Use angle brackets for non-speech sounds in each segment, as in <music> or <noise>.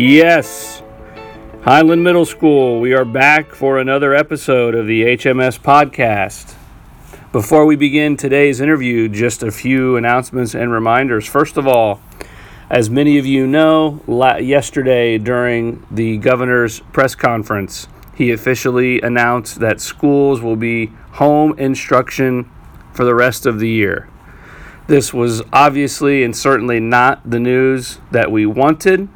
Yes. Highland Middle School, we are back for another episode of the HMS podcast. Before we begin today's interview, just a few announcements and reminders. First of all, as many of you know, yesterday during the governor's press conference, he officially announced that schools will be home instruction for the rest of the year. This was obviously and certainly not the news that we wanted.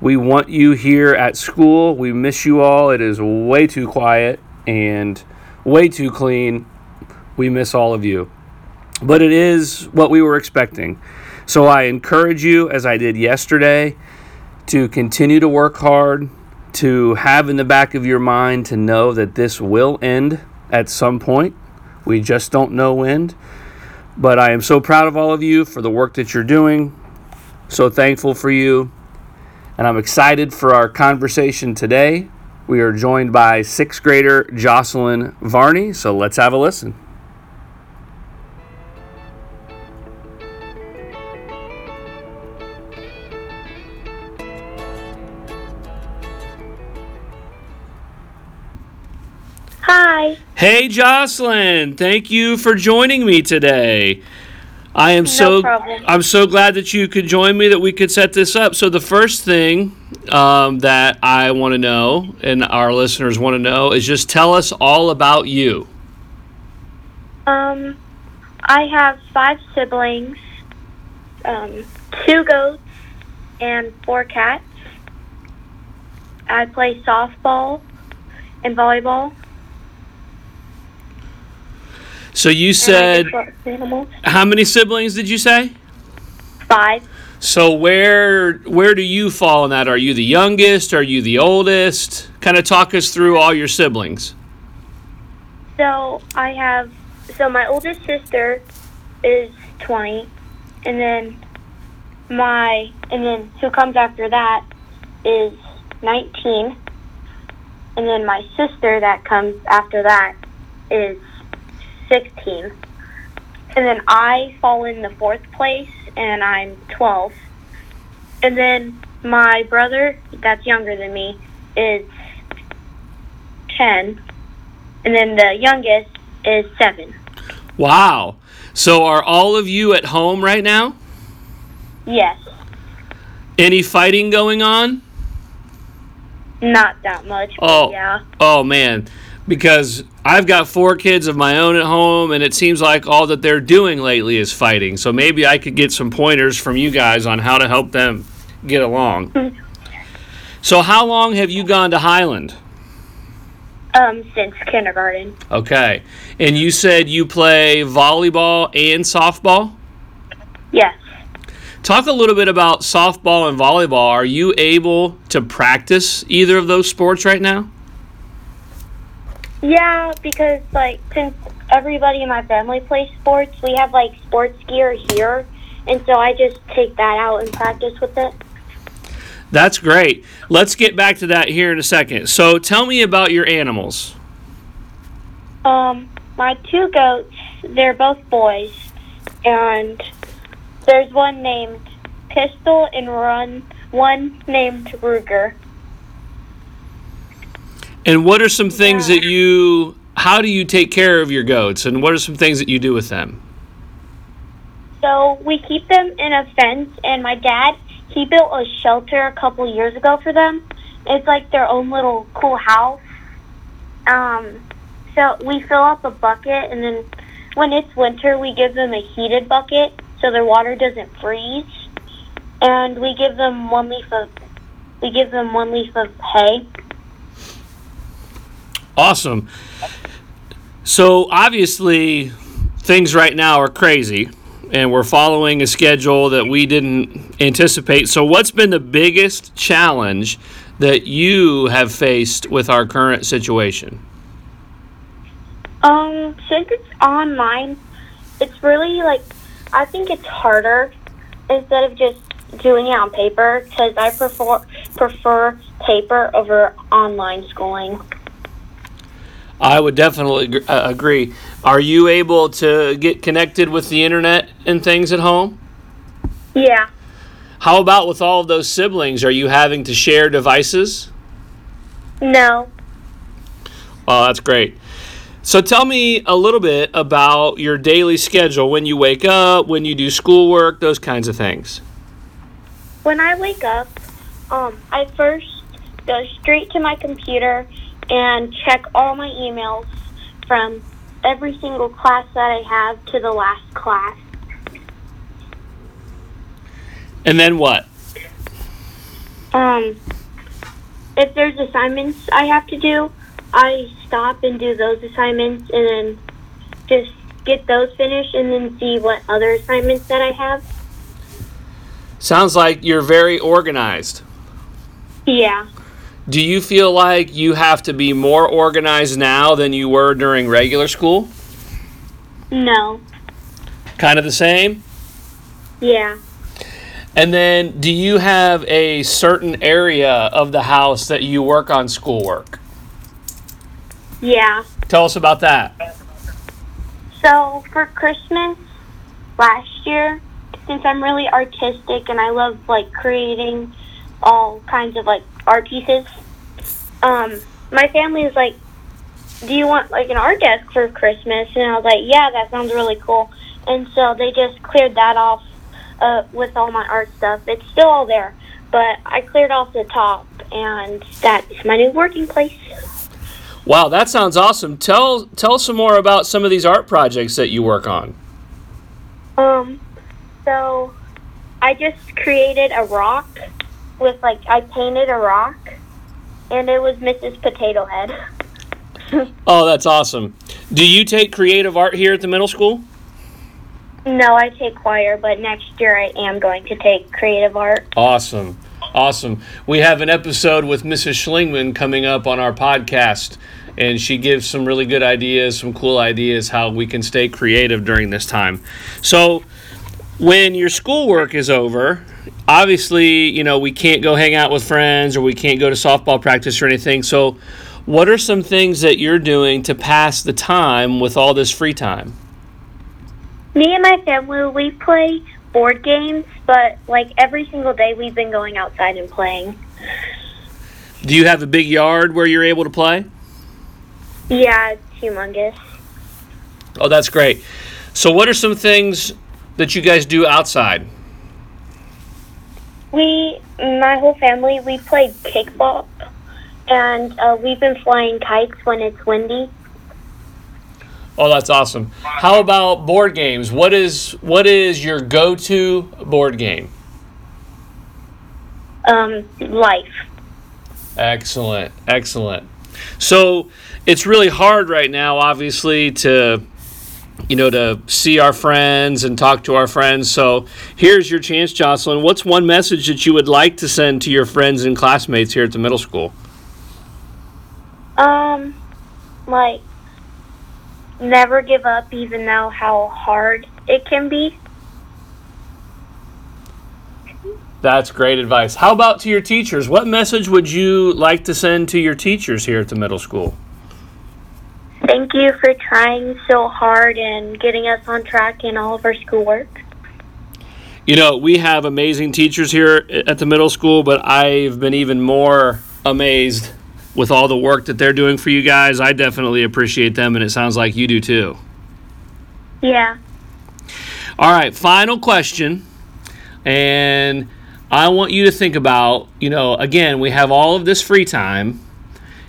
We want you here at school. We miss you all. It is way too quiet and way too clean. We miss all of you. But it is what we were expecting. So I encourage you, as I did yesterday, to continue to work hard, to have in the back of your mind to know that this will end at some point. We just don't know when. But I am so proud of all of you for the work that you're doing. So thankful for you. And I'm excited for our conversation today. We are joined by sixth grader Jossalyn Varney. So let's have a listen. Hi. Hey Jossalyn, thank you for joining me today. I am so problem. I'm so glad that you could join me that we could set this up. So the first thing um, that I want to know and our listeners want to know is just tell us all about you. Um, I have five siblings, um, two goats, and four cats. I play softball and volleyball. So you said animals. how many siblings did you say? Five. So where where do you fall in that? Are you the youngest? Are you the oldest? Kind of talk us through all your siblings. So I have. So my oldest sister is twenty, and then my and then who comes after that is nineteen, and then my sister that comes after that is sixteen, and then I fall in the fourth place, and I'm twelve, and then my brother that's younger than me is ten, and then the youngest is seven. Wow. So are all of you at home right now? Yes, Any fighting going on? not that much. But Oh. yeah. Oh man, because I've got four kids of my own at home, and it seems like all that they're doing lately is fighting. So maybe I could get some pointers from you guys on how to help them get along. <laughs> so, how long have you gone to Highland? Um, since kindergarten. Okay, and you said you play volleyball and softball. Yes. Talk a little bit about softball and volleyball. Are you able to practice either of those sports right now? Yeah, because like since everybody in my family plays sports, we have like sports gear here, and so I just take that out and practice with it. That's great. Let's get back to that here in a second. So, tell me about your animals. Um, my two goats, they're both boys, and there's one named Pistol and Run, one named Ruger. And what are some things Yeah. that you how do you take care of your goats and what are some things that you do with them? So we keep them in a fence, and my dad he built a shelter a couple years ago for them. It's like their own little cool house. Um, so we fill up a bucket, and then when it's winter, we give them a heated bucket so their water doesn't freeze. And we give them one leaf of we give them one leaf of hay. Awesome. So, obviously things right now are crazy and we're following a schedule that we didn't anticipate. So, what's been the biggest challenge that you have faced with our current situation? Um, since it's online, it's really like I think it's harder instead of just doing it on paper because I prefer prefer paper over online schooling. I would definitely uh, agree. Are you able to get connected with the internet and things at home? Yeah. How about with all of those siblings? Are you having to share devices? No. Well, that's great. So tell me a little bit about your daily schedule when you wake up, when you do schoolwork, those kinds of things. When I wake up, um, I first go straight to my computer and check all my emails from every single class that I have to the last class. And then what? Um, if there's assignments I have to do, I stop and do those assignments and then just get those finished and then see what other assignments that I have. Sounds like you're very organized. Yeah. Do you feel like you have to be more organized now than you were during regular school? No. Kind of the same? Yeah. And then, do you have a certain area of the house that you work on schoolwork? Yeah. Tell us about that. So for Christmas last year, since I'm really artistic and I love like creating all kinds of like art pieces, um, my family was like, "Do you want like an art desk for Christmas?" And I was like, "Yeah, that sounds really cool." And so they just cleared that off uh, with all my art stuff. It's still all there, but I cleared off the top, and that's my new working place. Wow, that sounds awesome. Tell tell us some more about some of these art projects that you work on. Um, so I just created a rock with like I painted a rock, and it was Mrs. Potato Head. <laughs> Oh, that's awesome. Do you take creative art here at the middle school? no, I take choir, but next year I am going to take creative art. Awesome. Awesome. We have an episode with Mrs. Schlingman coming up on our podcast, and she gives some really good ideas, some cool ideas how we can stay creative during this time. So, when your schoolwork is over, obviously, you know, we can't go hang out with friends or we can't go to softball practice or anything. So, what are some things that you're doing to pass the time with all this free time? Me and my family we play board games, but like every single day we've been going outside and playing. Do you have a big yard where you're able to play? Yeah, it's humongous. Oh, that's great. So, what are some things that you guys do outside? We, my whole family, we played kickball, and uh, we've been flying kites when it's windy. Oh, that's awesome. How about board games? What is what is your go-to board game? Um, life. Excellent, excellent. So it's really hard right now, obviously, to you know to see our friends and talk to our friends. So here's your chance, Jossalyn. What's one message that you would like to send to your friends and classmates here at the middle school? Um, like, never give up, even though how hard it can be. That's great advice. How about to your teachers? What message would you like to send to your teachers here at the middle school? Thank you for trying so hard and getting us on track in all of our schoolwork. You know, we have amazing teachers here at the middle school, but I've been even more amazed with all the work that they're doing for you guys. I definitely appreciate them, and it sounds like you do too. Yeah. All right, final question. And I want you to think about, you know, again, we have all of this free time.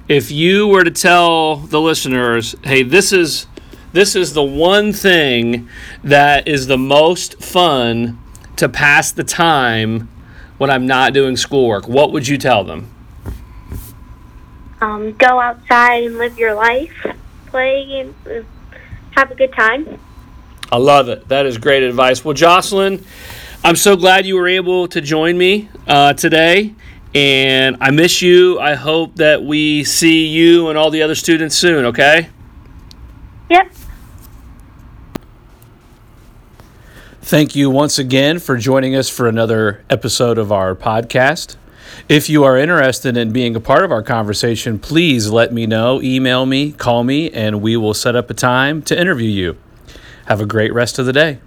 If you were to tell the listeners, "Hey, this is this is the one thing that is the most fun to pass the time when I'm not doing schoolwork," what would you tell them? Um, go outside and live your life, play, and have a good time. I love it. That is great advice. Well, Jossalyn, I'm so glad you were able to join me uh, today. And I miss you. I hope that we see you and all the other students soon, okay? Yep. Thank you once again for joining us for another episode of our podcast. If you are interested in being a part of our conversation, please let me know, email me, call me, and we will set up a time to interview you. Have a great rest of the day.